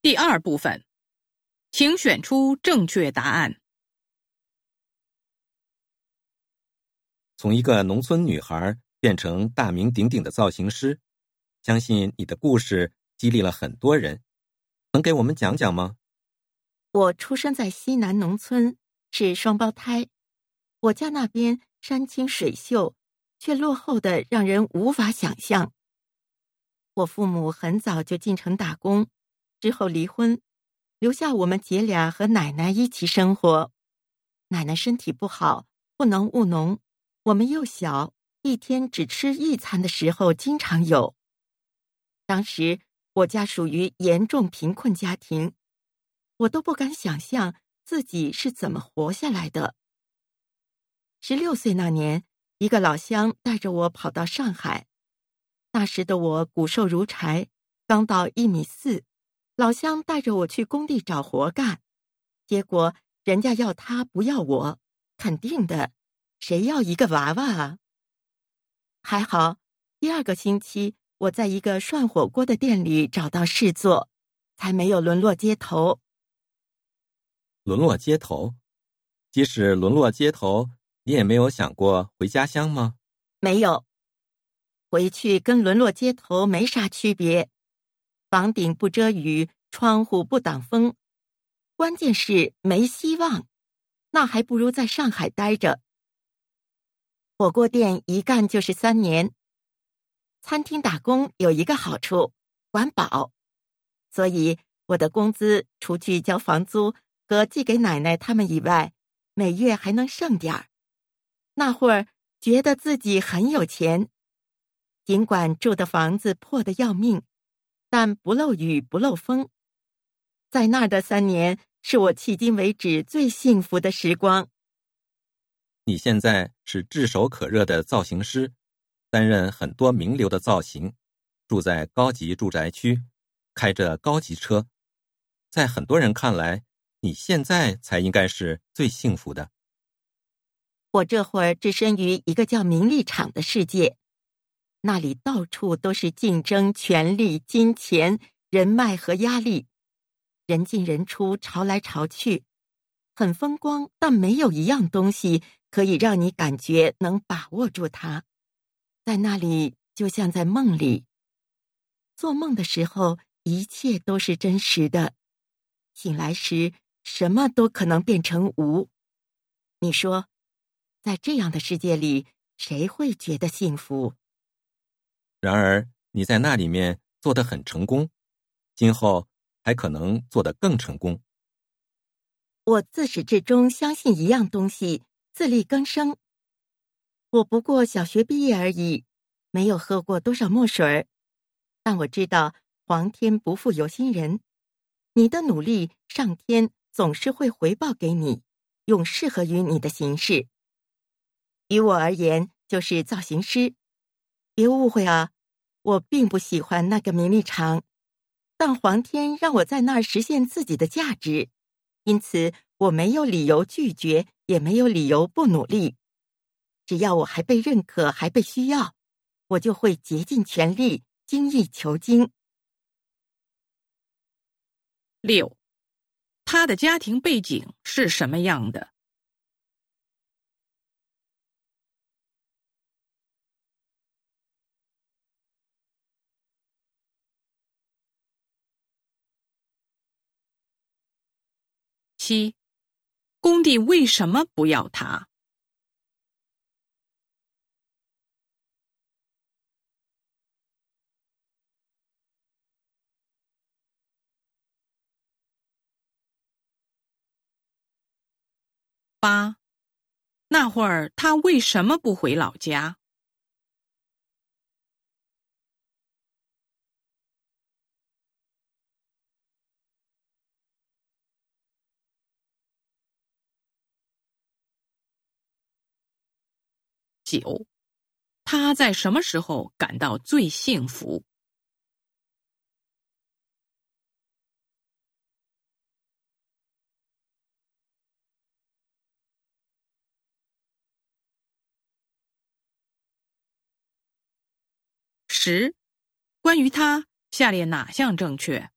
第二部分，请选出正确答案。从一个农村女孩变成大名鼎鼎的造型师，相信你的故事激励了很多人，能给我们讲讲吗？我出生在西南农村，是双胞胎。我家那边山清水秀，却落后的让人无法想象。我父母很早就进城打工，之后离婚，留下我们姐俩和奶奶一起生活。奶奶身体不好，不能务农。我们又小，一天只吃一餐的时候经常有。当时我家属于严重贫困家庭，我都不敢想象自己是怎么活下来的。十六岁那年，一个老乡带着我跑到上海，那时的我骨瘦如柴，刚到一米四。老乡带着我去工地找活干，结果人家要他不要我，肯定的。谁要一个娃娃啊？还好，第二个星期我在一个涮火锅的店里找到事做，才没有沦落街头。沦落街头，即使沦落街头，你也没有想过回家乡吗？没有，回去跟沦落街头没啥区别，房顶不遮雨，窗户不挡风，关键是没希望，那还不如在上海待着。火锅店一干就是三年。餐厅打工有一个好处，管饱，所以我的工资除去交房租和寄给奶奶他们以外，每月还能剩点儿。那会儿觉得自己很有钱，尽管住的房子破的要命，但不漏雨不漏风。在那儿的三年是我迄今为止最幸福的时光。你现在是炙手可热的造型师，担任很多名流的造型，住在高级住宅区，开着高级车，在很多人看来，你现在才应该是最幸福的。我这会儿置身于一个叫名利场的世界，那里到处都是竞争、权力、金钱、人脉和压力，人进人出，潮来潮去，很风光，但没有一样东西。可以让你感觉能把握住它，在那里就像在梦里。做梦的时候，一切都是真实的；醒来时，什么都可能变成无。你说，在这样的世界里，谁会觉得幸福？然而，你在那里面做得很成功，今后还可能做得更成功。我自始至终相信一样东西。自力更生。我不过小学毕业而已，没有喝过多少墨水儿，但我知道皇天不负有心人，你的努力，上天总是会回报给你，用适合于你的形式。于我而言，就是造型师。别误会啊，我并不喜欢那个名利场，但皇天让我在那儿实现自己的价值，因此我没有理由拒绝。也没有理由不努力，只要我还被认可，还被需要，我就会竭尽全力，精益求精。六，他的家庭背景是什么样的？七。工地为什么不要他？八，那会儿他为什么不回老家？九，他在什么时候感到最幸福？十，关于他，下列哪项正确？